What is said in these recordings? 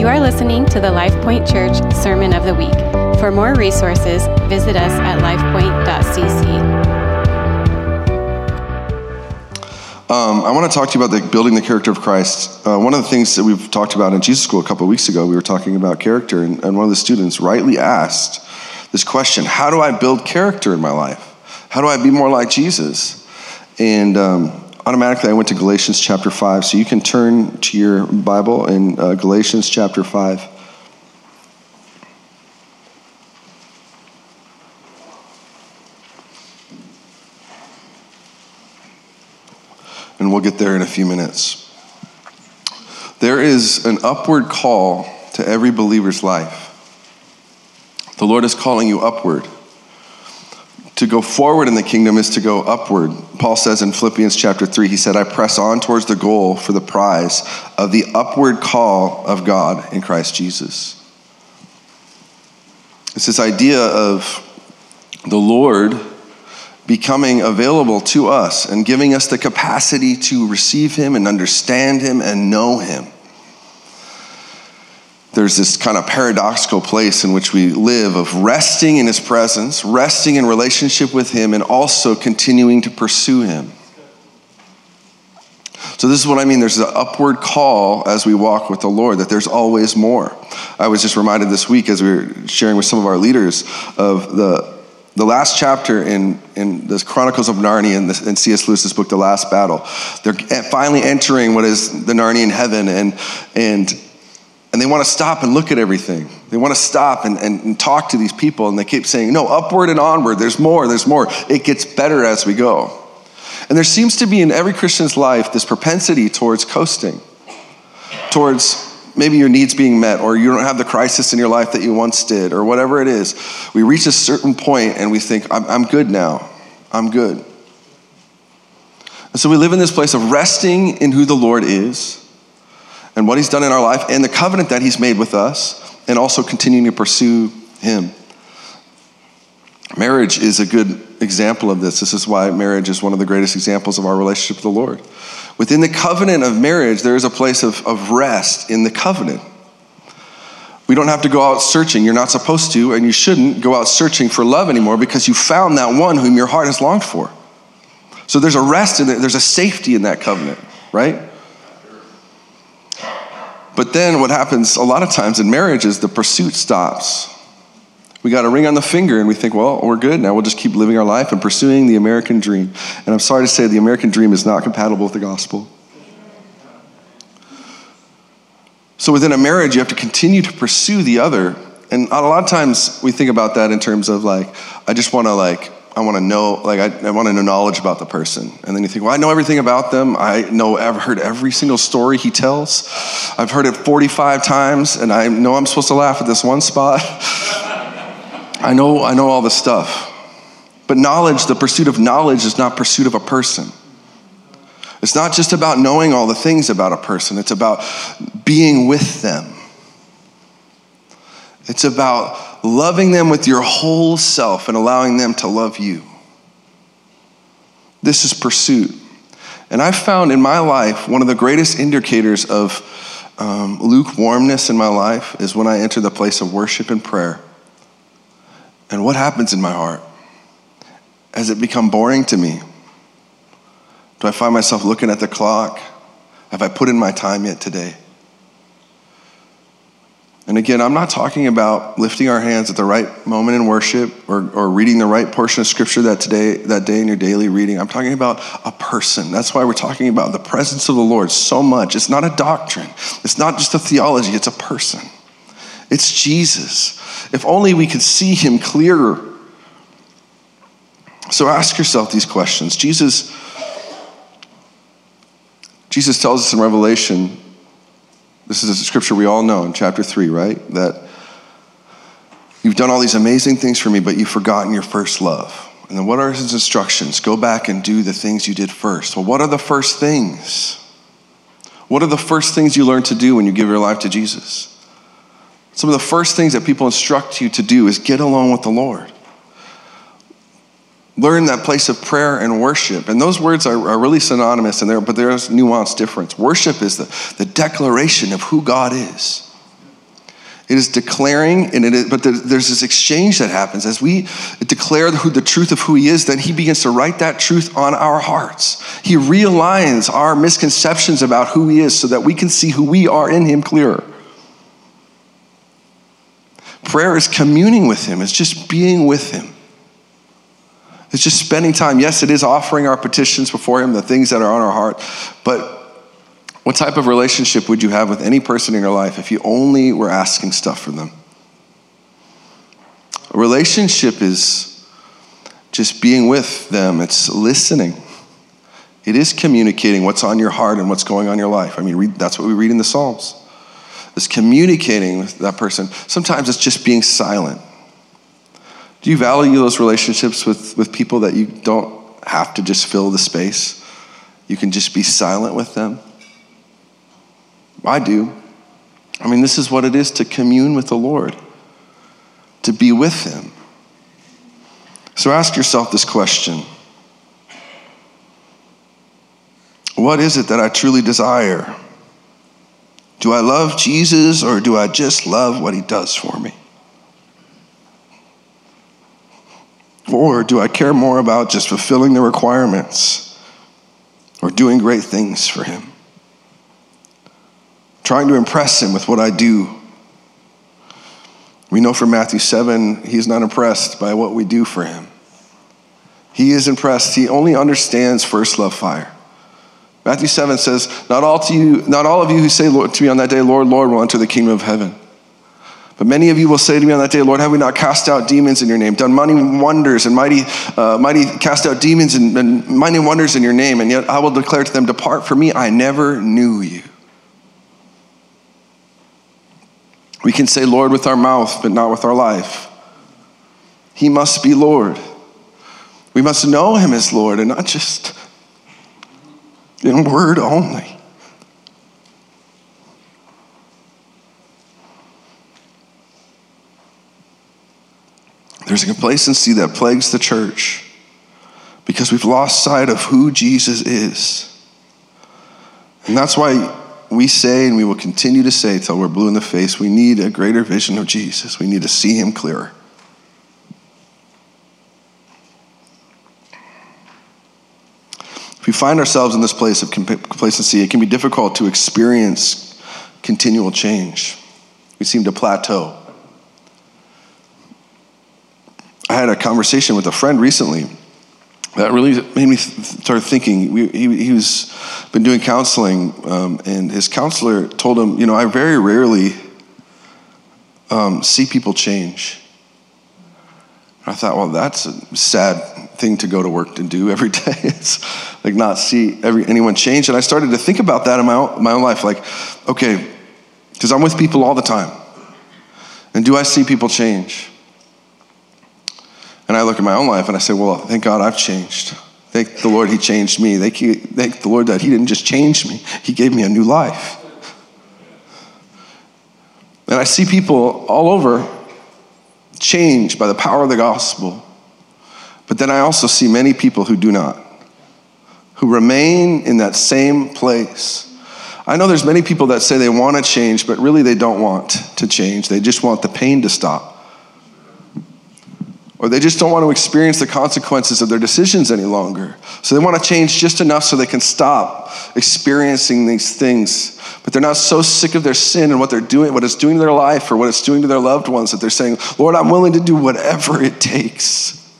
You are listening to the LifePoint Church Sermon of the Week. For more resources, visit us at lifepoint.cc. Um, I want to talk to you about the, building the character of Christ. Uh, one of the things that we've talked about in Jesus School a couple of weeks ago, we were talking about character, and, and one of the students rightly asked this question How do I build character in my life? How do I be more like Jesus? And um, automatically I went to Galatians chapter 5. So you can turn to your Bible in uh, Galatians chapter 5. And we'll get there in a few minutes. There is an upward call to every believer's life. The Lord is calling you upward. To go forward in the kingdom is to go upward. Paul says in Philippians chapter 3, he said, I press on towards the goal for the prize of the upward call of God in Christ Jesus. It's this idea of the Lord becoming available to us and giving us the capacity to receive Him and understand Him and know Him there's this kind of paradoxical place in which we live of resting in his presence, resting in relationship with him, and also continuing to pursue him. So, this is what I mean. There's an upward call as we walk with the Lord, that there's always more. I was just reminded this week as we were sharing with some of our leaders of the, the last chapter in, in the Chronicles of Narnia in, in C.S. Lewis's book, The Last Battle. They're finally entering what is the Narnian heaven, and, and and they want to stop and look at everything. They want to stop and, and, and, talk to these people, and they keep saying, No, upward and onward, there's more, there's more. It gets better as we go. And there seems to be in every Christian's life this propensity towards coasting, towards maybe your needs being met, or you don't have the crisis in your life that you once did, or whatever it is. We reach a certain point and we think, I'm, I'm good now. I'm good. And so we live in this place of resting in who the Lord is and what He's done in our life and the covenant that He's made with us, and also continuing to pursue Him. Marriage is a good example of this. This is why marriage is one of the greatest examples of our relationship with the Lord. Within the covenant of marriage, there is a place of, of rest in the covenant. We don't have to go out searching. You're not supposed to, and you shouldn't go out searching for love anymore because you found that one whom your heart has longed for. So there's a rest in it, there's a safety in that covenant, right? But then what happens a lot of times in marriage is the pursuit stops. We got a ring on the finger and we think, well, we're good now. We'll just keep living our life and pursuing the American dream. And I'm sorry to say the American dream is not compatible with the gospel. So within a marriage, you have to continue to pursue the other. And a lot of times we think about that in terms of like, I just want to like I want to know, like, I, I want to know knowledge about the person. And then you think, well, I know everything about them. I know, I've heard every single story he tells. I've heard it 45 times, and I know I'm supposed to laugh at this one spot. I know, I know all this stuff. But knowledge, the pursuit of knowledge, is not pursuit of a person. It's not just about knowing all the things about a person, it's about being with them. It's about loving them with your whole self and allowing them to love you. This is pursuit. And I've found in my life one of the greatest indicators of um, lukewarmness in my life is when I enter the place of worship and prayer. And what happens in my heart? Has it become boring to me? Do I find myself looking at the clock? Have I put in my time yet today? And again, I'm not talking about lifting our hands at the right moment in worship or, or reading the right portion of scripture that today, that day in your daily reading. I'm talking about a person. That's why we're talking about the presence of the Lord so much. It's not a doctrine. It's not just a theology, it's a person. It's Jesus. If only we could see him clearer. So ask yourself these questions. Jesus Jesus tells us in Revelation this is a scripture we all know in chapter 3, right? That you've done all these amazing things for me, but you've forgotten your first love. And then what are his instructions? Go back and do the things you did first. Well, what are the first things? What are the first things you learn to do when you give your life to Jesus? Some of the first things that people instruct you to do is get along with the Lord learn that place of prayer and worship. And those words are, are really synonymous, and there, but there's nuanced difference. Worship is the, the declaration of who God is. It is declaring, and it is, but there's this exchange that happens as we declare the, the truth of who He is. Then He begins to write that truth on our hearts. He realigns our misconceptions about who He is, so that we can see who we are in Him clearer. Prayer is communing with Him. It's just being with Him. It's just spending time. Yes, it is offering our petitions before Him, the things that are on our heart, but what type of relationship would you have with any person in your life if you only were asking stuff from them? A relationship is just being with them, it's listening. It is communicating what's on your heart and what's going on in your life. I mean, read, that's what we read in the Psalms. It's communicating with that person. Sometimes it's just being silent. Do you value those relationships with, with people that you don't have to just fill the space? You can just be silent with them? I do. I mean, this is what it is to commune with the Lord, to be with Him. So ask yourself this question What is it that I truly desire? Do I love Jesus or do I just love what He does for me? Or do I care more about just fulfilling the requirements or doing great things for Him? trying to impress him with what I do. We know from Matthew 7, he's not impressed by what we do for him. He is impressed. He only understands first love fire. Matthew 7 says, Not all, to you, not all of you who say to me on that day, Lord, Lord, will enter the kingdom of heaven. But many of you will say to me on that day, Lord, have we not cast out demons in your name, done mighty wonders and mighty, uh, mighty cast out demons and, and mighty wonders in your name? And yet I will declare to them, Depart from me, I never knew you. We can say Lord with our mouth, but not with our life. He must be Lord. We must know him as Lord and not just in word only. There's a complacency that plagues the church because we've lost sight of who Jesus is. And that's why we say and we will continue to say till we're blue in the face we need a greater vision of Jesus. We need to see him clearer. If we find ourselves in this place of complacency, it can be difficult to experience continual change. We seem to plateau. I had a conversation with a friend recently that really made me start thinking. We, he, he was been doing counseling, um, and his counselor told him, you know, I very rarely um, see people change. I thought, well, that's a sad thing to go to work and do every day. it's like not see every, anyone change. And I started to think about that in my own, my own life. Like, okay, because I'm with people all the time. And do I see people change? And I look at my own life and I say, well, thank God I've changed. Thank the Lord He changed me. Thank, thank the Lord that He didn't just change me, He gave me a new life. And I see people all over changed by the power of the gospel. But then I also see many people who do not, who remain in that same place. I know there's many people that say they want to change, but really they don't want to change. They just want the pain to stop or they just don't want to experience the consequences of their decisions any longer. So they want to change just enough so they can stop experiencing these things. But they're not so sick of their sin and what they're doing, what it's doing to their life or what it's doing to their loved ones that they're saying, Lord, I'm willing to do whatever it takes.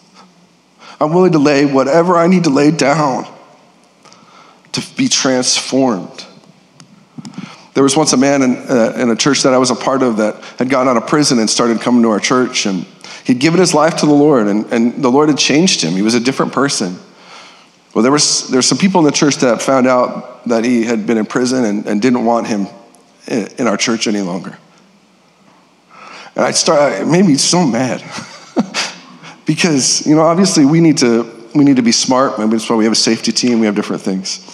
I'm willing to lay whatever I need to lay down to be transformed. There was once a man in, uh, in a church that I was a part of that had gotten out of prison and started coming to our church. And He'd given his life to the Lord, and, and the Lord had changed him. He was a different person. Well, there was there were some people in the church that found out that he had been in prison and, and didn't want him in, in our church any longer. And I start, it made me so mad. because, you know, obviously we need to we need to be smart. Maybe that's why we have a safety team, we have different things.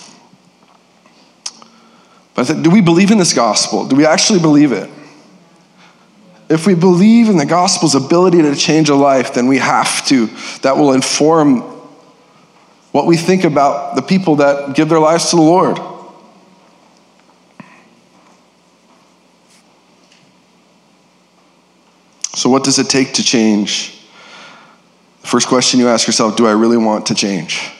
But I said, do we believe in this gospel? Do we actually believe it? If we believe in the gospel's ability to change a life, then we have to. That will inform what we think about the people that give their lives to the Lord. So, what does it take to change? The first question you ask yourself do I really want to change?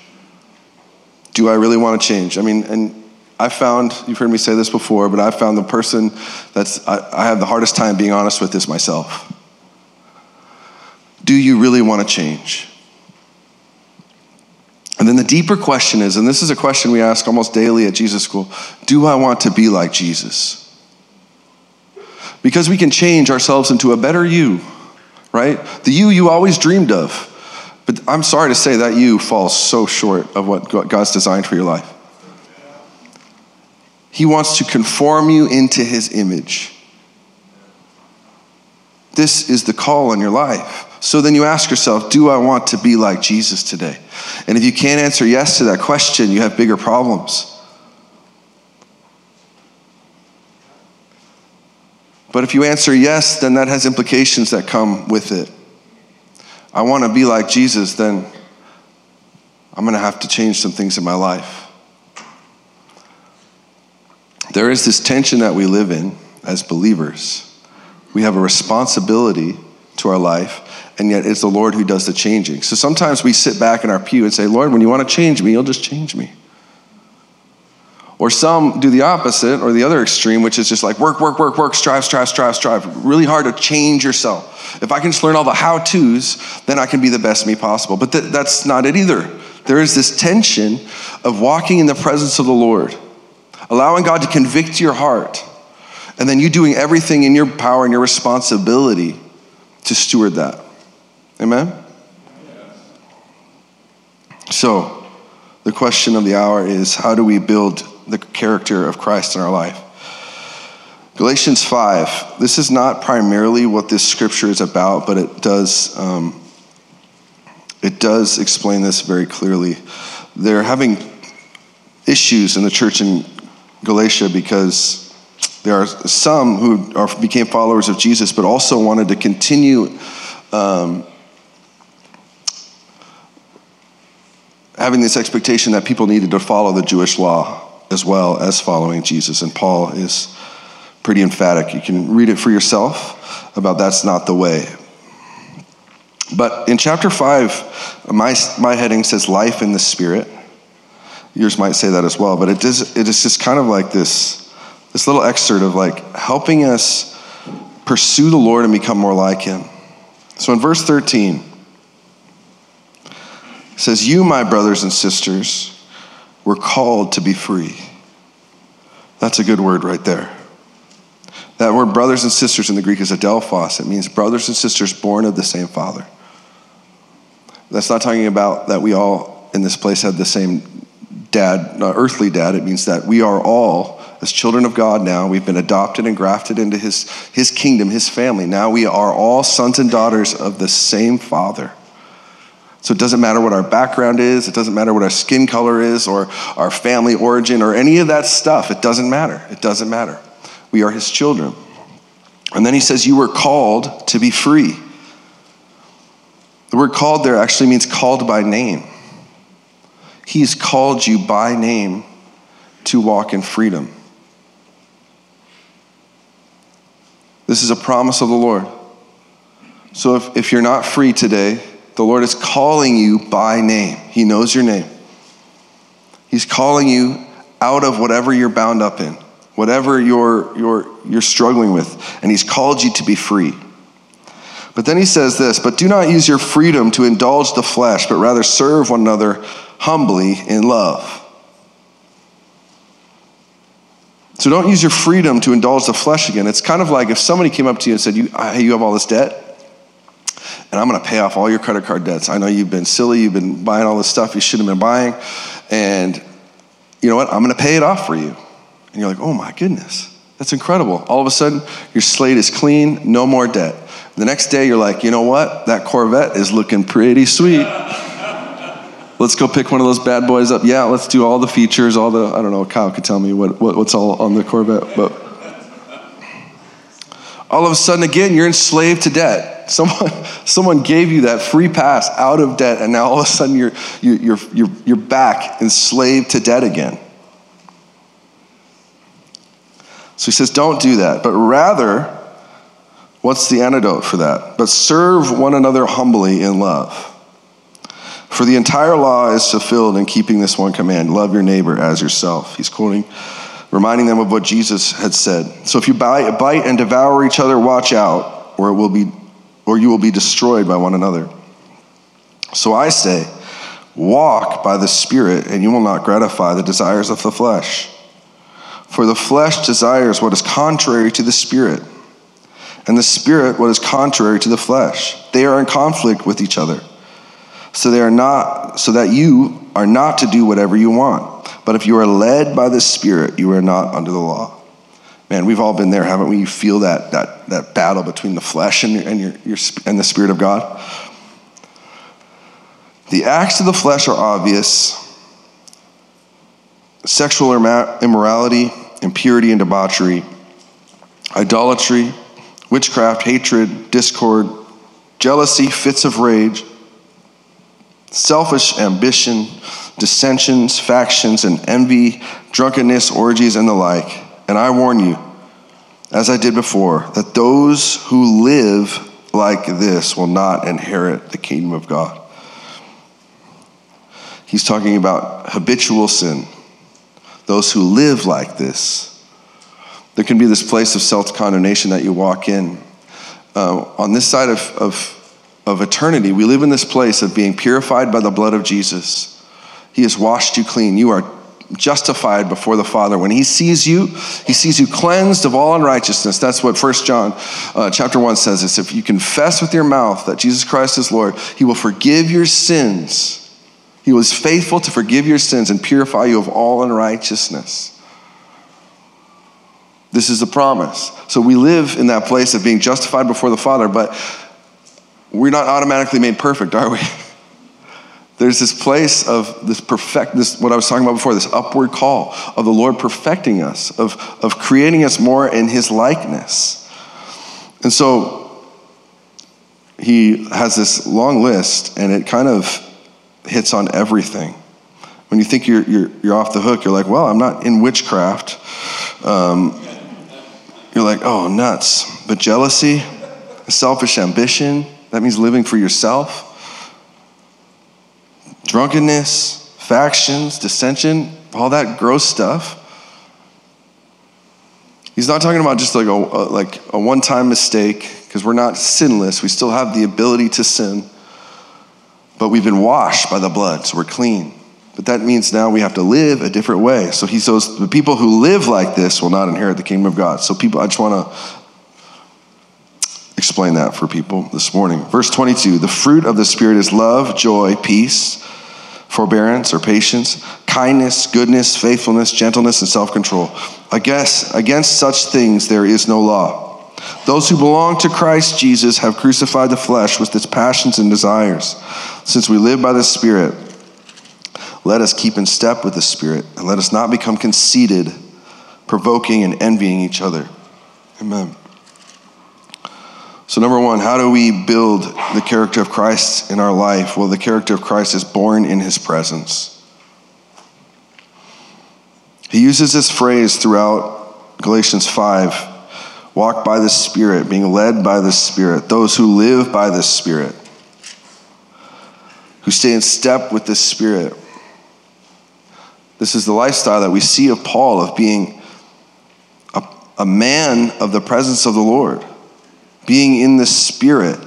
Do I really want to change? I mean, and I found, you've heard me say this before, but I found the person that's, I, I have the hardest time being honest with is myself. Do you really want to change? And then the deeper question is, and this is a question we ask almost daily at Jesus School do I want to be like Jesus? Because we can change ourselves into a better you, right? The you you always dreamed of. But I'm sorry to say that you falls so short of what God's designed for your life. He wants to conform you into his image. This is the call on your life. So then you ask yourself, do I want to be like Jesus today? And if you can't answer yes to that question, you have bigger problems. But if you answer yes, then that has implications that come with it. I want to be like Jesus, then I'm going to have to change some things in my life. There is this tension that we live in as believers. We have a responsibility to our life, and yet it's the Lord who does the changing. So sometimes we sit back in our pew and say, Lord, when you want to change me, you'll just change me. Or some do the opposite or the other extreme, which is just like work, work, work, work, strive, strive, strive, strive. Really hard to change yourself. If I can just learn all the how to's, then I can be the best me possible. But th- that's not it either. There is this tension of walking in the presence of the Lord, allowing God to convict your heart, and then you doing everything in your power and your responsibility to steward that. Amen? So, the question of the hour is how do we build the character of Christ in our life. Galatians 5, this is not primarily what this scripture is about, but it does, um, it does explain this very clearly. They're having issues in the church in Galatia because there are some who are, became followers of Jesus, but also wanted to continue um, having this expectation that people needed to follow the Jewish law as well as following Jesus. And Paul is pretty emphatic. You can read it for yourself about that's not the way. But in chapter 5, my, my heading says life in the spirit. Yours might say that as well, but it is, it is just kind of like this, this little excerpt of like helping us pursue the Lord and become more like him. So in verse 13, it says, You, my brothers and sisters, we're called to be free. That's a good word right there. That word brothers and sisters in the Greek is adelphos. It means brothers and sisters born of the same father. That's not talking about that we all in this place had the same dad, not earthly dad. It means that we are all, as children of God now, we've been adopted and grafted into his, his kingdom, his family. Now we are all sons and daughters of the same father. So it doesn't matter what our background is, it doesn't matter what our skin color is, or our family origin, or any of that stuff. It doesn't matter. It doesn't matter. We are his children. And then he says, You were called to be free. The word called there actually means called by name. He's called you by name to walk in freedom. This is a promise of the Lord. So if, if you're not free today, the Lord is calling you by name. He knows your name. He's calling you out of whatever you're bound up in, whatever you're, you're, you're struggling with, and He's called you to be free. But then He says this But do not use your freedom to indulge the flesh, but rather serve one another humbly in love. So don't use your freedom to indulge the flesh again. It's kind of like if somebody came up to you and said, you, uh, Hey, you have all this debt and I'm going to pay off all your credit card debts. I know you've been silly, you've been buying all this stuff you shouldn't have been buying, and you know what? I'm going to pay it off for you. And you're like, oh my goodness, that's incredible. All of a sudden, your slate is clean, no more debt. The next day, you're like, you know what? That Corvette is looking pretty sweet. Let's go pick one of those bad boys up. Yeah, let's do all the features, all the, I don't know, Kyle could tell me what, what what's all on the Corvette, but all of a sudden, again, you're enslaved to debt. Someone, someone gave you that free pass out of debt, and now all of a sudden you're, you're, you're, you're back enslaved to debt again. So he says, don't do that, but rather What's the antidote for that? But serve one another humbly in love. For the entire law is fulfilled in keeping this one command love your neighbor as yourself. He's quoting, reminding them of what Jesus had said. So if you bite, and devour each other, watch out, or, it will be, or you will be destroyed by one another. So I say, walk by the Spirit, and you will not gratify the desires of the flesh. For the flesh desires what is contrary to the Spirit, and the Spirit what is contrary to the flesh. They are in conflict with each other. So they are not so that you are not to do whatever you want. But if you are led by the Spirit, you are not under the law. Man, we've all been there, haven't we? You feel that that that battle between the flesh and, and your, your and the Spirit of God. The acts of the flesh are obvious sexual immorality, impurity and debauchery, idolatry, witchcraft, hatred, discord, jealousy, fits of rage, selfish ambition, dissensions, factions, and envy, drunkenness, orgies, and the like. And I warn you, as I did before, that those who live like this will not inherit the kingdom of God. He's talking about habitual sin. Those who live like this. There can be this place of self condemnation that you walk in. Uh, on this side of, of, of eternity, we live in this place of being purified by the blood of Jesus. He has washed you clean. You are justified before the Father. When He sees you, He sees you cleansed of all unrighteousness. That's what First John uh, chapter 1 says. Is if you confess with your mouth that Jesus Christ is Lord, He will forgive your sins he was faithful to forgive your sins and purify you of all unrighteousness. This is the promise. So we live in that place of being justified before the Father, but we're not automatically made perfect, are we? There's this place of this perfect, this what I was talking about before, this upward call of the Lord perfecting us, of, of creating us more in his likeness. And so he has this long list, and it kind of hits on everything. When you think you're, you're, you're off the hook, you're like, well, I'm not in witchcraft. Um, you're like, oh, nuts. But jealousy, selfish ambition, that means living for yourself. Drunkenness, factions, dissension, all that gross stuff. He's not talking about just like a, like a one-time mistake because we're not sinless. We still have the ability to sin. But we've been washed by the blood, so we're clean. But that means now we have to live a different way. So he says the people who live like this will not inherit the kingdom of God. So people, I just want to explain that for people this morning. Verse 22 the fruit of the Spirit is love, joy, peace, forbearance or patience, kindness, goodness, faithfulness, gentleness, and self control. Against, against such things there is no law. Those who belong to Christ Jesus have crucified the flesh with its passions and desires. Since we live by the Spirit, let us keep in step with the Spirit, and let us not become conceited, provoking and envying each other. Amen. So, number one, how do we build the character of Christ in our life? Well, the character of Christ is born in his presence. He uses this phrase throughout Galatians 5 walk by the Spirit, being led by the Spirit, those who live by the Spirit, who stay in step with the Spirit. This is the lifestyle that we see of Paul, of being a, a man of the presence of the Lord, being in the Spirit.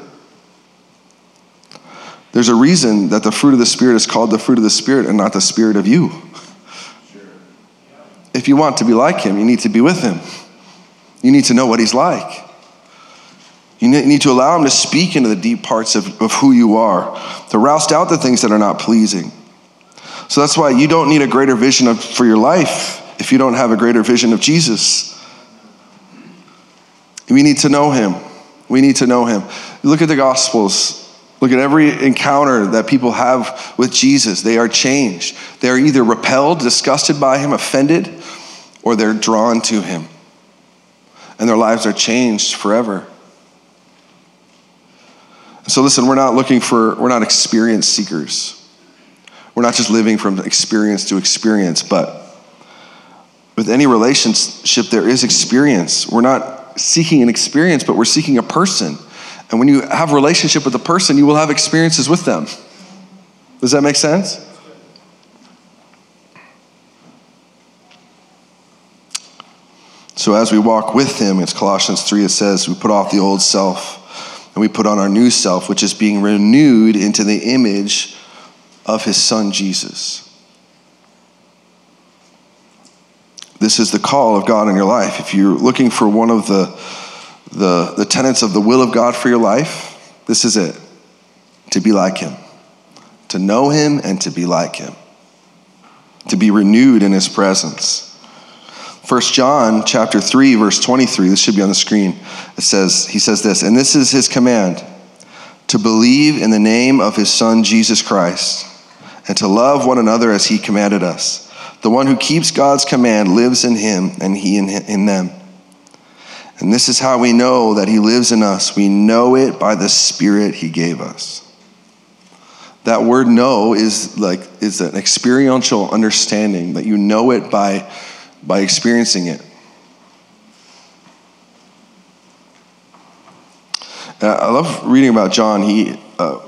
There's a reason that the fruit of the Spirit is called the fruit of the Spirit and not the Spirit of you. If you want to be like Him, you need to be with Him. You need to know what he's like. You need to allow him to speak into the deep parts of, of who you are, to roust out the things that are not pleasing. So that's why you don't need a greater vision of, for your life if you don't have a greater vision of Jesus. We need to know him. We need to know him. Look at the Gospels. Look at every encounter that people have with Jesus. They are changed. They are either repelled, disgusted by him, offended, or they're drawn to him and their lives are changed forever. So, listen, we're not looking for, we're not experience seekers. We're not just living from experience to experience, but with any relationship, there is experience. We're not seeking an experience, but we're seeking a person. And when you have a relationship with a person, you will have experiences with them. Does that make sense? So as we walk with him, it's Colossians 3, it says, we put off the old self and we put on our new self, which is being renewed into the image of his son Jesus. This is the call of God in your life. If you're looking for one of the, the, the tenets of the will of God for your life, this is it to be like him, to know him and to be like him, to be renewed in his presence. 1 John chapter 3 verse 23 this should be on the screen it says he says this and this is his command to believe in the name of his son Jesus Christ and to love one another as he commanded us the one who keeps God's command lives in him and he in, in them and this is how we know that he lives in us we know it by the spirit he gave us that word know is like is an experiential understanding that you know it by by experiencing it. Uh, I love reading about John. He, uh,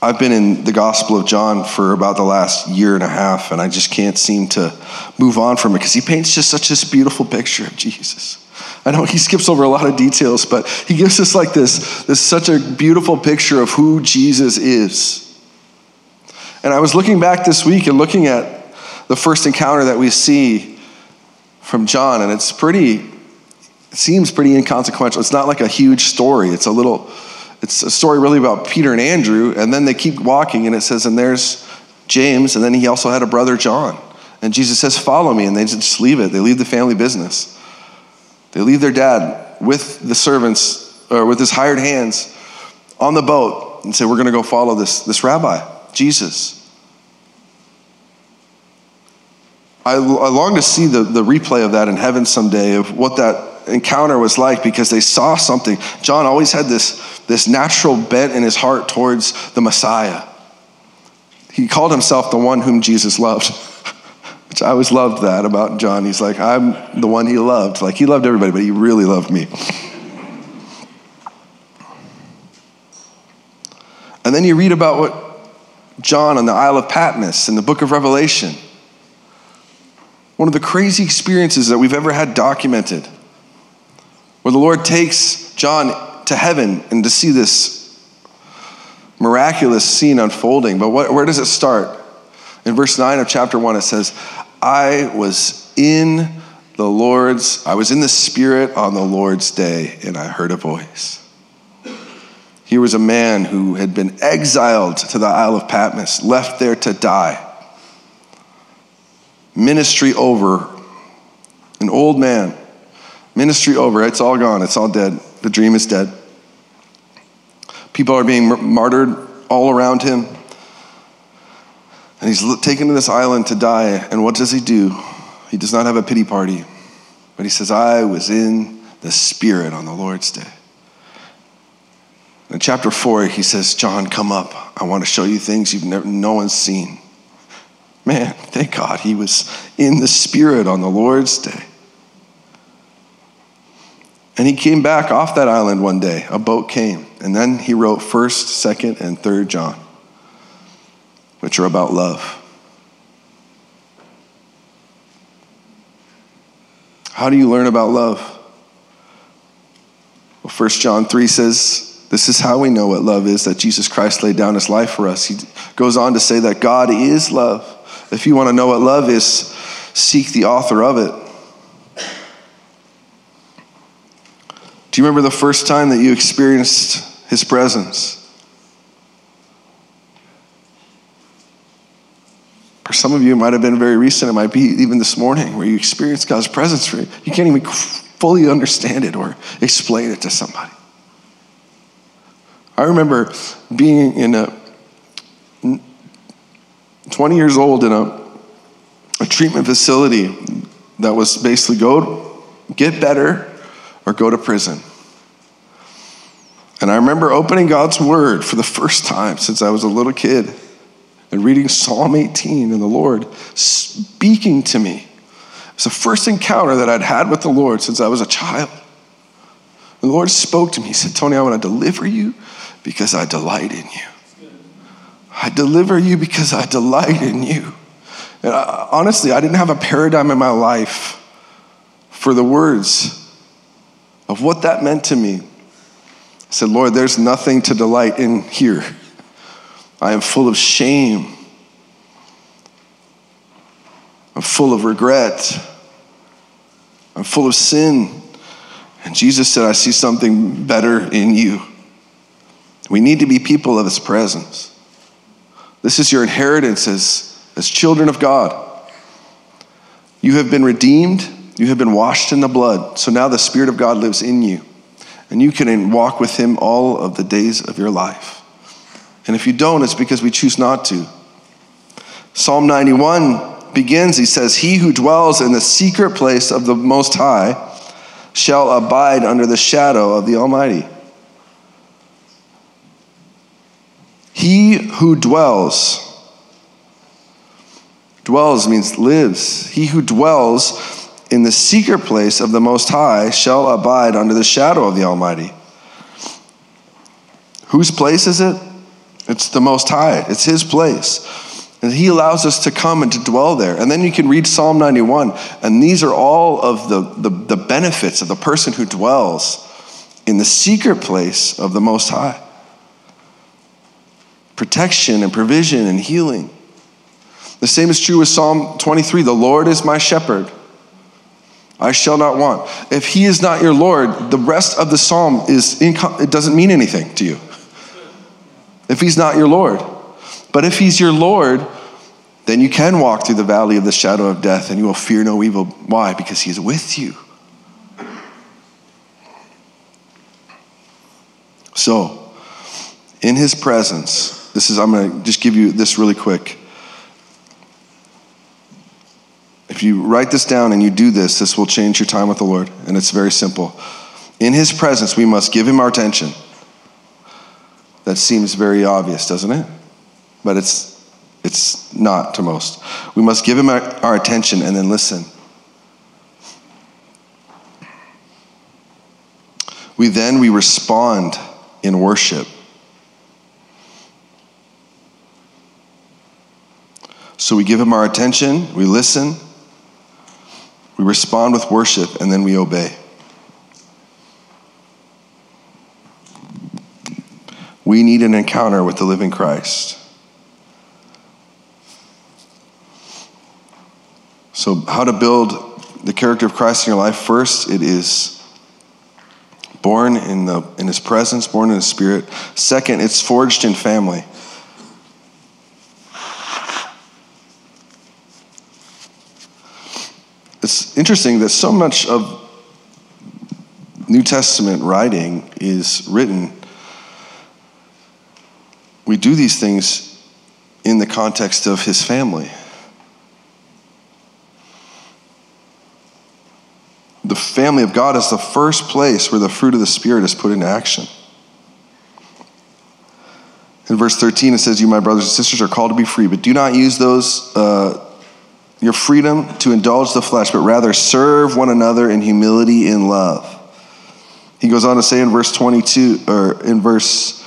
I've been in the Gospel of John for about the last year and a half, and I just can't seem to move on from it because he paints just such this beautiful picture of Jesus. I know he skips over a lot of details, but he gives us like this, this such a beautiful picture of who Jesus is. And I was looking back this week and looking at the first encounter that we see from John, and it's pretty, it seems pretty inconsequential. It's not like a huge story. It's a little, it's a story really about Peter and Andrew, and then they keep walking, and it says, and there's James, and then he also had a brother, John. And Jesus says, Follow me, and they just leave it. They leave the family business. They leave their dad with the servants, or with his hired hands on the boat, and say, We're going to go follow this, this rabbi, Jesus. I, I long to see the, the replay of that in heaven someday of what that encounter was like because they saw something. John always had this, this natural bent in his heart towards the Messiah. He called himself the one whom Jesus loved, which I always loved that about John. He's like, I'm the one he loved. Like, he loved everybody, but he really loved me. And then you read about what John on the Isle of Patmos in the book of Revelation one of the crazy experiences that we've ever had documented, where the Lord takes John to heaven and to see this miraculous scene unfolding. But what, where does it start? In verse 9 of chapter 1, it says, I was in the Lord's, I was in the Spirit on the Lord's day, and I heard a voice. Here was a man who had been exiled to the Isle of Patmos, left there to die ministry over. An old man, ministry over. It's all gone, it's all dead. The dream is dead. People are being martyred all around him. And he's taken to this island to die. And what does he do? He does not have a pity party, but he says, I was in the Spirit on the Lord's day. In chapter 4, he says, John, come up. I want to show you things you've never, no one's seen. Man, thank God he was in the Spirit on the Lord's day. And he came back off that island one day. A boat came. And then he wrote 1st, 2nd, and 3rd John, which are about love. How do you learn about love? Well, 1 John 3 says, This is how we know what love is that Jesus Christ laid down his life for us. He goes on to say that God is love. If you want to know what love is, seek the author of it. Do you remember the first time that you experienced his presence? For some of you, it might have been very recent. It might be even this morning where you experienced God's presence. For you. you can't even fully understand it or explain it to somebody. I remember being in a 20 years old in a, a treatment facility that was basically go get better or go to prison. And I remember opening God's word for the first time since I was a little kid and reading Psalm 18 and the Lord speaking to me. It's the first encounter that I'd had with the Lord since I was a child. The Lord spoke to me. He said, Tony, I want to deliver you because I delight in you. I deliver you because I delight in you. And I, honestly, I didn't have a paradigm in my life for the words of what that meant to me. I said, Lord, there's nothing to delight in here. I am full of shame. I'm full of regret. I'm full of sin. And Jesus said, I see something better in you. We need to be people of his presence. This is your inheritance as, as children of God. You have been redeemed, you have been washed in the blood. So now the Spirit of God lives in you. And you can walk with him all of the days of your life. And if you don't, it's because we choose not to. Psalm 91 begins, he says, He who dwells in the secret place of the Most High shall abide under the shadow of the Almighty. He who dwells, dwells means lives. He who dwells in the secret place of the Most High shall abide under the shadow of the Almighty. Whose place is it? It's the Most High, it's His place. And He allows us to come and to dwell there. And then you can read Psalm 91, and these are all of the, the, the benefits of the person who dwells in the secret place of the Most High protection and provision and healing. The same is true with Psalm 23 The Lord is my shepherd. I shall not want. If he is not your Lord, the rest of the psalm is it doesn't mean anything to you. If he's not your Lord. But if he's your Lord, then you can walk through the valley of the shadow of death and you will fear no evil. Why? Because he is with you. So, in his presence, this is, I'm going to just give you this really quick. If you write this down and you do this, this will change your time with the Lord. And it's very simple. In His presence, we must give Him our attention. That seems very obvious, doesn't it? But it's, it's not to most. We must give Him our, our attention and then listen. We then we respond in worship. So we give him our attention, we listen, we respond with worship, and then we obey. We need an encounter with the living Christ. So, how to build the character of Christ in your life? First, it is born in, the, in his presence, born in his spirit. Second, it's forged in family. it's interesting that so much of New Testament writing is written. We do these things in the context of his family. The family of God is the first place where the fruit of the Spirit is put into action. In verse 13, it says, You, my brothers and sisters, are called to be free, but do not use those. Uh, your freedom to indulge the flesh, but rather serve one another in humility and love. He goes on to say in verse 22, or in verse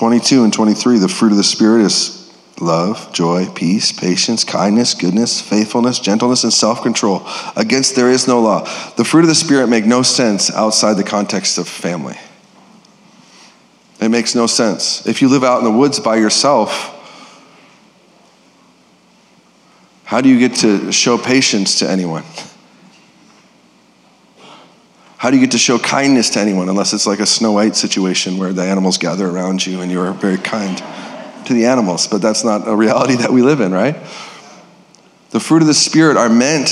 Twenty-two and twenty-three, the fruit of the spirit is love, joy, peace, patience, kindness, goodness, faithfulness, gentleness, and self-control. Against there is no law. The fruit of the spirit make no sense outside the context of family. It makes no sense. If you live out in the woods by yourself, how do you get to show patience to anyone? How do you get to show kindness to anyone unless it's like a Snow White situation where the animals gather around you and you are very kind to the animals? But that's not a reality that we live in, right? The fruit of the Spirit are meant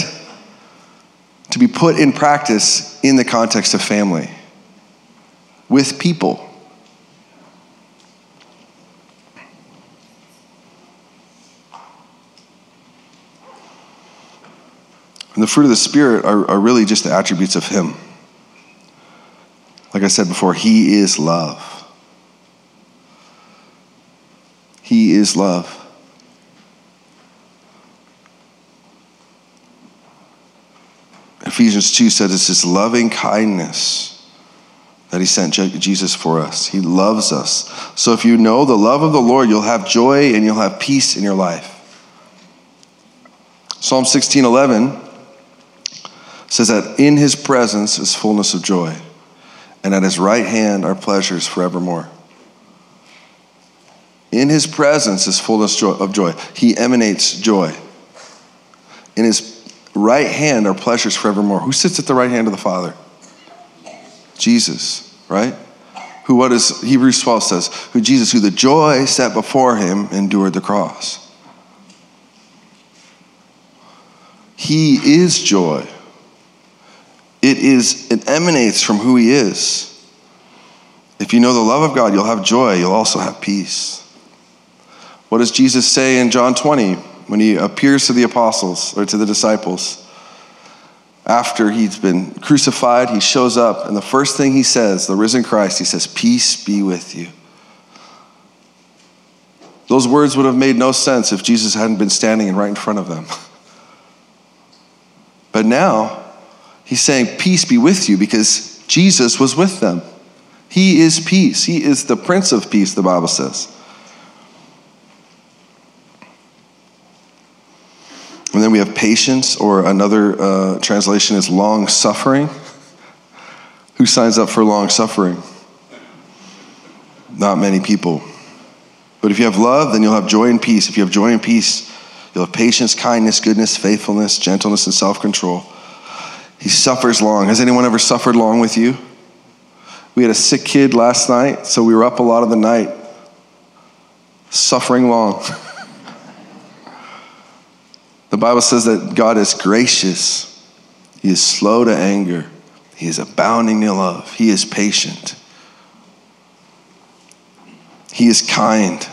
to be put in practice in the context of family with people. And the fruit of the Spirit are, are really just the attributes of Him. Like I said before, He is love. He is love. Ephesians 2 says it's his loving kindness that he sent Jesus for us. He loves us. So if you know the love of the Lord, you'll have joy and you'll have peace in your life. Psalm 16:11 says that in his presence is fullness of joy, and at his right hand are pleasures forevermore. In his presence is fullness of joy. He emanates joy. In his right hand are pleasures forevermore. Who sits at the right hand of the Father? Jesus, right? Who, what does Hebrews 12 says? Who Jesus, who the joy set before him, endured the cross. He is joy. It is, it emanates from who he is. If you know the love of God, you'll have joy, you'll also have peace. What does Jesus say in John 20 when he appears to the apostles or to the disciples? After he's been crucified, he shows up, and the first thing he says, the risen Christ, he says, Peace be with you. Those words would have made no sense if Jesus hadn't been standing right in front of them. But now, he's saying, Peace be with you, because Jesus was with them. He is peace. He is the Prince of Peace, the Bible says. And then we have patience, or another uh, translation is long suffering. Who signs up for long suffering? Not many people. But if you have love, then you'll have joy and peace. If you have joy and peace, you'll have patience, kindness, goodness, faithfulness, gentleness, and self control. He suffers long. Has anyone ever suffered long with you? We had a sick kid last night, so we were up a lot of the night, suffering long. The Bible says that God is gracious, He is slow to anger, He is abounding in love, He is patient, He is kind.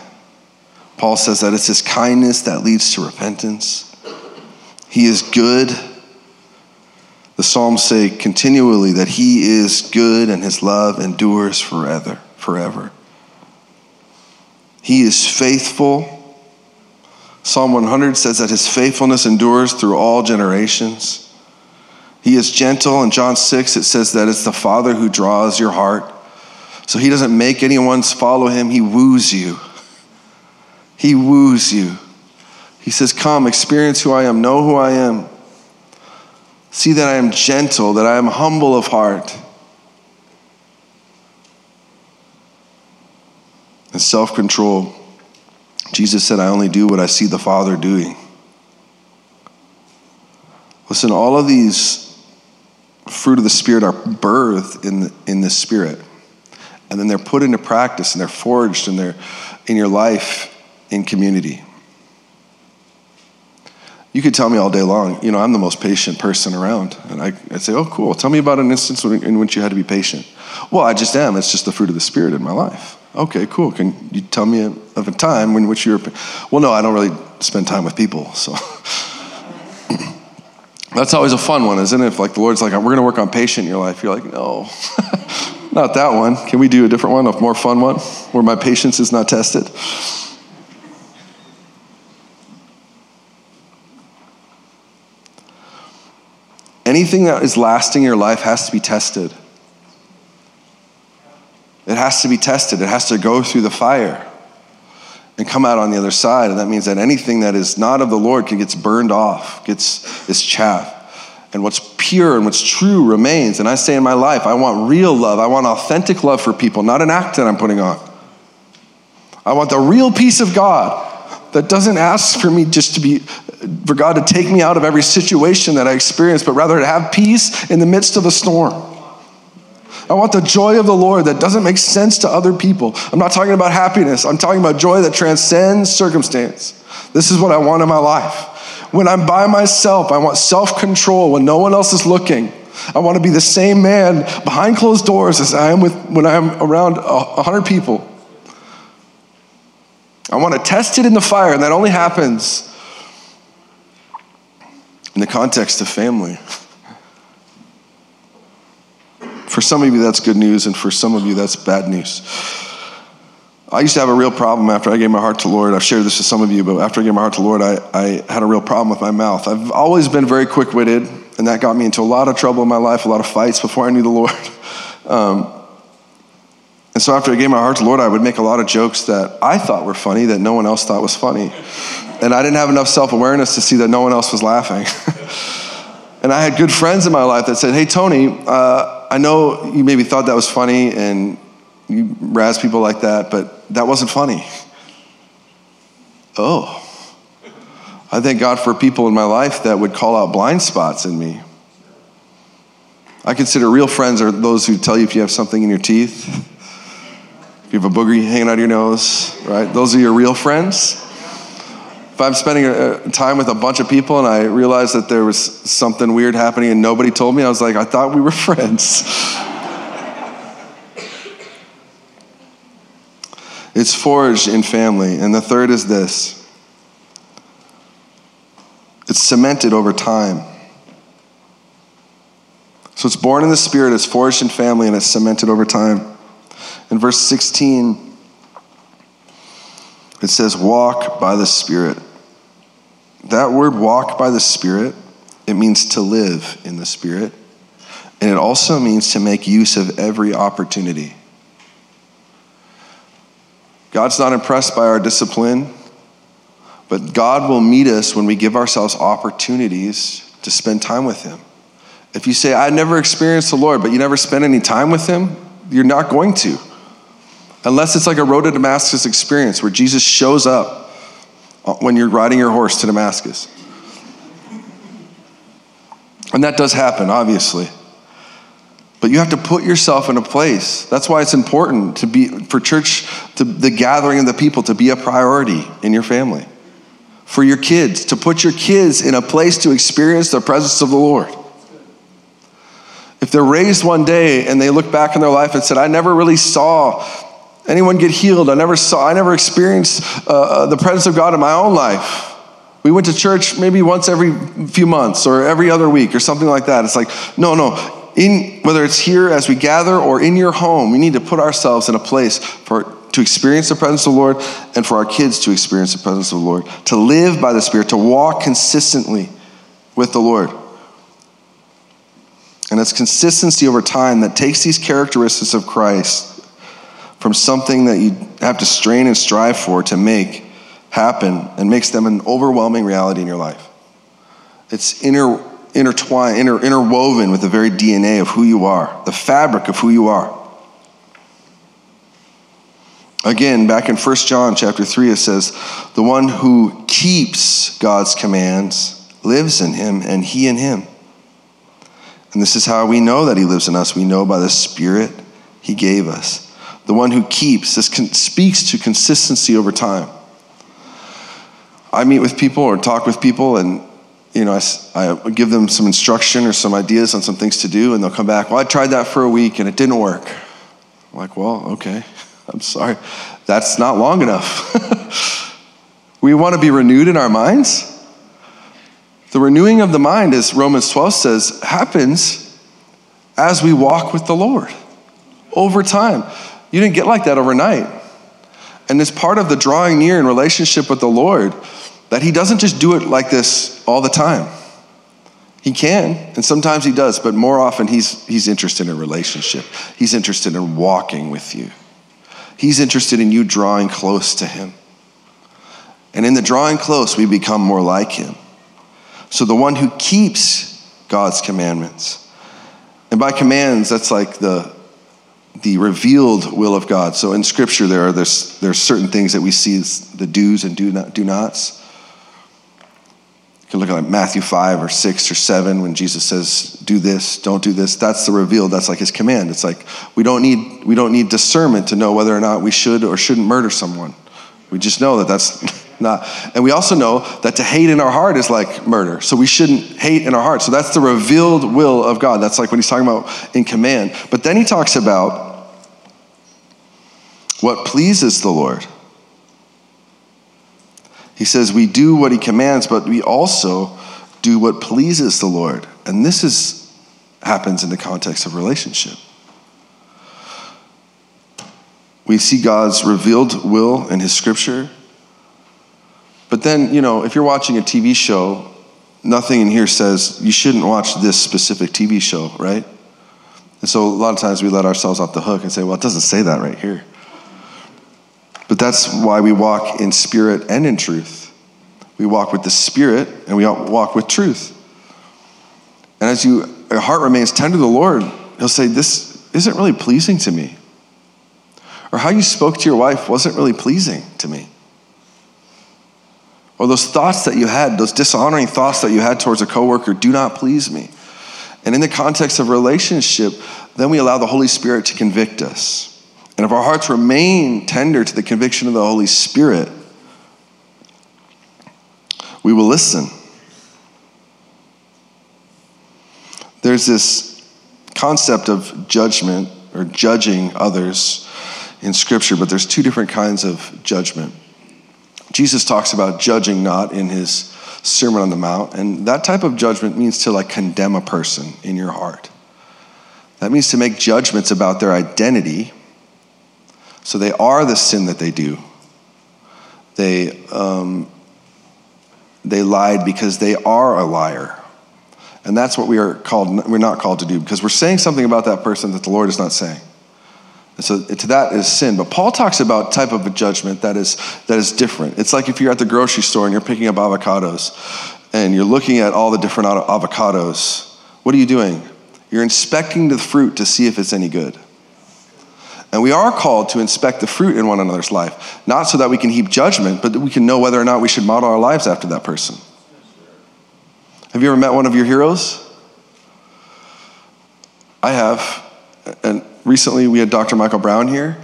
Paul says that it's His kindness that leads to repentance. He is good. The Psalms say continually that He is good and His love endures forever. Forever. He is faithful Psalm 100 says that his faithfulness endures through all generations. He is gentle. In John 6, it says that it's the Father who draws your heart. So he doesn't make anyone follow him, he woos you. He woos you. He says, Come, experience who I am, know who I am. See that I am gentle, that I am humble of heart. And self control. Jesus said, I only do what I see the Father doing. Listen, all of these fruit of the Spirit are birthed in the, in the Spirit. And then they're put into practice and they're forged and they're in your life in community. You could tell me all day long, you know, I'm the most patient person around. And I, would say, oh, cool. Tell me about an instance in which you had to be patient. Well, I just am. It's just the fruit of the Spirit in my life. Okay, cool. Can you tell me of a time in which you're. Well, no, I don't really spend time with people, so. That's always a fun one, isn't it? If like the Lord's like, we're going to work on patient in your life, you're like, no, not that one. Can we do a different one, a more fun one, where my patience is not tested? Anything that is lasting in your life has to be tested. It has to be tested, it has to go through the fire and come out on the other side. And that means that anything that is not of the Lord gets burned off, gets this chaff. And what's pure and what's true remains. And I say in my life, I want real love. I want authentic love for people, not an act that I'm putting on. I want the real peace of God that doesn't ask for me just to be, for God to take me out of every situation that I experience, but rather to have peace in the midst of a storm. I want the joy of the Lord that doesn't make sense to other people. I'm not talking about happiness, I'm talking about joy that transcends circumstance. This is what I want in my life. When I'm by myself, I want self control when no one else is looking. I want to be the same man behind closed doors as I am with, when I'm around 100 people. I want to test it in the fire, and that only happens in the context of family. For some of you, that's good news, and for some of you, that's bad news. I used to have a real problem after I gave my heart to Lord. I've shared this with some of you, but after I gave my heart to Lord, I, I had a real problem with my mouth. I've always been very quick witted. And that got me into a lot of trouble in my life, a lot of fights before I knew the Lord. Um, and so after I gave my heart to Lord, I would make a lot of jokes that I thought were funny that no one else thought was funny. And I didn't have enough self awareness to see that no one else was laughing. and I had good friends in my life that said, Hey, Tony, uh, I know you maybe thought that was funny and you razz people like that, but that wasn't funny. Oh. I thank God for people in my life that would call out blind spots in me. I consider real friends are those who tell you if you have something in your teeth, if you have a booger hanging out of your nose, right? Those are your real friends. If I'm spending a, time with a bunch of people and I realize that there was something weird happening and nobody told me, I was like, I thought we were friends. it's forged in family. And the third is this it's cemented over time. So it's born in the Spirit, it's forged in family, and it's cemented over time. In verse 16, it says, Walk by the Spirit. That word, walk by the Spirit, it means to live in the Spirit. And it also means to make use of every opportunity. God's not impressed by our discipline, but God will meet us when we give ourselves opportunities to spend time with Him. If you say, I never experienced the Lord, but you never spend any time with Him, you're not going to. Unless it's like a road to Damascus experience where Jesus shows up when you're riding your horse to Damascus. And that does happen, obviously. But you have to put yourself in a place. That's why it's important to be for church, to the gathering of the people to be a priority in your family. For your kids, to put your kids in a place to experience the presence of the Lord. If they're raised one day and they look back in their life and said, I never really saw anyone get healed, I never saw, I never experienced uh, uh, the presence of God in my own life. We went to church maybe once every few months or every other week or something like that. It's like, no, no. In, whether it's here as we gather or in your home, we need to put ourselves in a place for to experience the presence of the Lord and for our kids to experience the presence of the Lord, to live by the Spirit, to walk consistently with the Lord. And it's consistency over time that takes these characteristics of Christ from something that you have to strain and strive for to make happen and makes them an overwhelming reality in your life. It's inter, intertwined, inter, interwoven with the very DNA of who you are, the fabric of who you are. Again, back in 1 John chapter 3, it says, The one who keeps God's commands lives in him, and he in him. And this is how we know that He lives in us. We know by the Spirit He gave us. The one who keeps, this speaks to consistency over time. I meet with people or talk with people, and you know, I, I give them some instruction or some ideas on some things to do, and they'll come back. Well, I tried that for a week and it didn't work. I'm like, well, okay, I'm sorry. That's not long enough. we want to be renewed in our minds. The renewing of the mind, as Romans 12 says, happens as we walk with the Lord over time. You didn't get like that overnight. And it's part of the drawing near in relationship with the Lord that He doesn't just do it like this all the time. He can, and sometimes He does, but more often He's, he's interested in relationship. He's interested in walking with you. He's interested in you drawing close to Him. And in the drawing close, we become more like Him. So the one who keeps God's commandments. And by commands, that's like the, the revealed will of God. So in Scripture, there are there's, there's certain things that we see as the do's and do not do nots. You can look at like Matthew 5 or 6 or 7 when Jesus says, do this, don't do this. That's the revealed, that's like his command. It's like we don't need we don't need discernment to know whether or not we should or shouldn't murder someone. We just know that that's not. And we also know that to hate in our heart is like murder. So we shouldn't hate in our heart. So that's the revealed will of God. That's like what he's talking about in command. But then he talks about what pleases the Lord. He says we do what he commands, but we also do what pleases the Lord. And this is happens in the context of relationship. We see God's revealed will in his scripture then, you know, if you're watching a TV show, nothing in here says you shouldn't watch this specific TV show, right? And so a lot of times we let ourselves off the hook and say, well, it doesn't say that right here. But that's why we walk in spirit and in truth. We walk with the spirit and we walk with truth. And as you, your heart remains tender to the Lord, He'll say, This isn't really pleasing to me. Or how you spoke to your wife wasn't really pleasing to me. Or those thoughts that you had, those dishonoring thoughts that you had towards a coworker, do not please me. And in the context of relationship, then we allow the Holy Spirit to convict us. And if our hearts remain tender to the conviction of the Holy Spirit, we will listen. There's this concept of judgment or judging others in Scripture, but there's two different kinds of judgment. Jesus talks about judging not in his Sermon on the Mount, and that type of judgment means to like condemn a person in your heart. That means to make judgments about their identity. So they are the sin that they do. They, um, they lied because they are a liar. And that's what we are called, we're not called to do because we're saying something about that person that the Lord is not saying. So to that is sin. But Paul talks about type of a judgment that is, that is different. It's like if you're at the grocery store and you're picking up avocados and you're looking at all the different avocados. What are you doing? You're inspecting the fruit to see if it's any good. And we are called to inspect the fruit in one another's life, not so that we can heap judgment, but that we can know whether or not we should model our lives after that person. Have you ever met one of your heroes? I have. And recently we had Dr. Michael Brown here,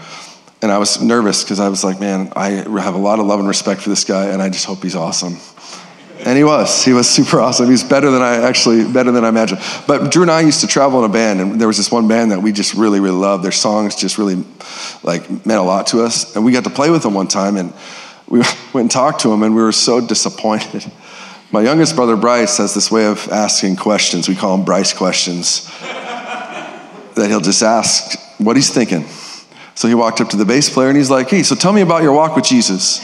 and I was nervous because I was like, man, I have a lot of love and respect for this guy, and I just hope he's awesome. And he was. He was super awesome. He's better than I actually, better than I imagined. But Drew and I used to travel in a band, and there was this one band that we just really, really loved. Their songs just really, like, meant a lot to us. And we got to play with them one time, and we went and talked to them, and we were so disappointed. My youngest brother, Bryce, has this way of asking questions. We call them Bryce questions. That he'll just ask what he's thinking. So he walked up to the bass player and he's like, hey, so tell me about your walk with Jesus.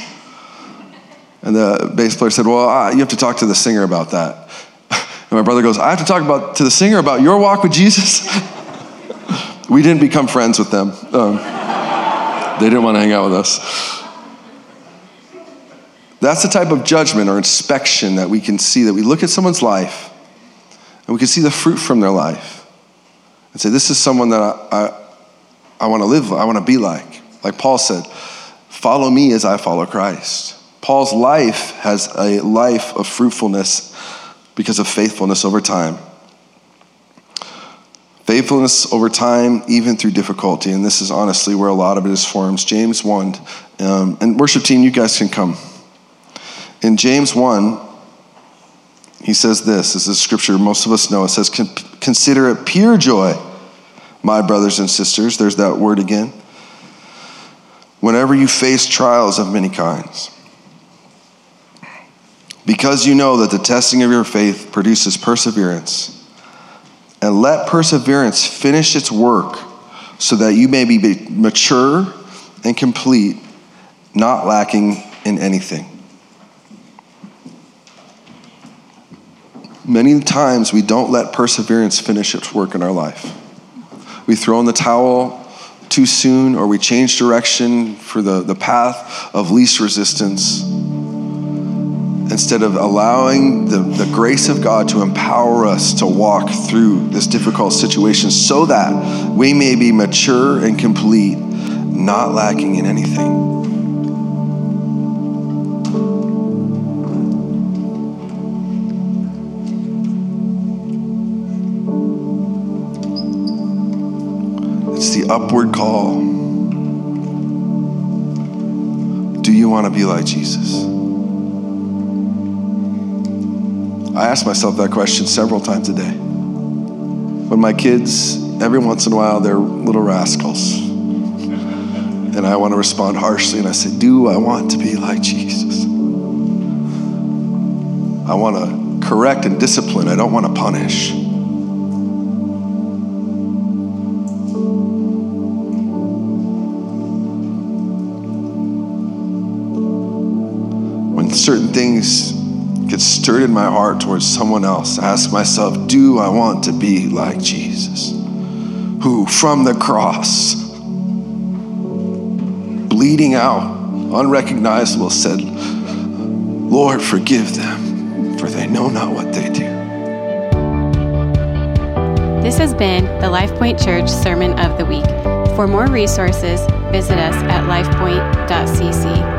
And the bass player said, well, uh, you have to talk to the singer about that. And my brother goes, I have to talk about, to the singer about your walk with Jesus? we didn't become friends with them. Um, they didn't want to hang out with us. That's the type of judgment or inspection that we can see, that we look at someone's life and we can see the fruit from their life and say, This is someone that I, I, I want to live, I want to be like. Like Paul said, Follow me as I follow Christ. Paul's life has a life of fruitfulness because of faithfulness over time. Faithfulness over time, even through difficulty. And this is honestly where a lot of it is formed. James 1. Um, and worship team, you guys can come. In James 1, he says this this is scripture most of us know. It says, Consider it pure joy, my brothers and sisters. There's that word again. Whenever you face trials of many kinds, because you know that the testing of your faith produces perseverance. And let perseverance finish its work so that you may be mature and complete, not lacking in anything. Many times we don't let perseverance finish its work in our life. We throw in the towel too soon, or we change direction for the, the path of least resistance instead of allowing the, the grace of God to empower us to walk through this difficult situation so that we may be mature and complete, not lacking in anything. Upward call. Do you want to be like Jesus? I ask myself that question several times a day. When my kids, every once in a while, they're little rascals. And I want to respond harshly, and I say, Do I want to be like Jesus? I want to correct and discipline, I don't want to punish. Certain things get stirred in my heart towards someone else, I ask myself, do I want to be like Jesus? Who, from the cross, bleeding out, unrecognizable, said, Lord, forgive them, for they know not what they do. This has been the LifePoint Church Sermon of the Week. For more resources, visit us at lifepoint.cc.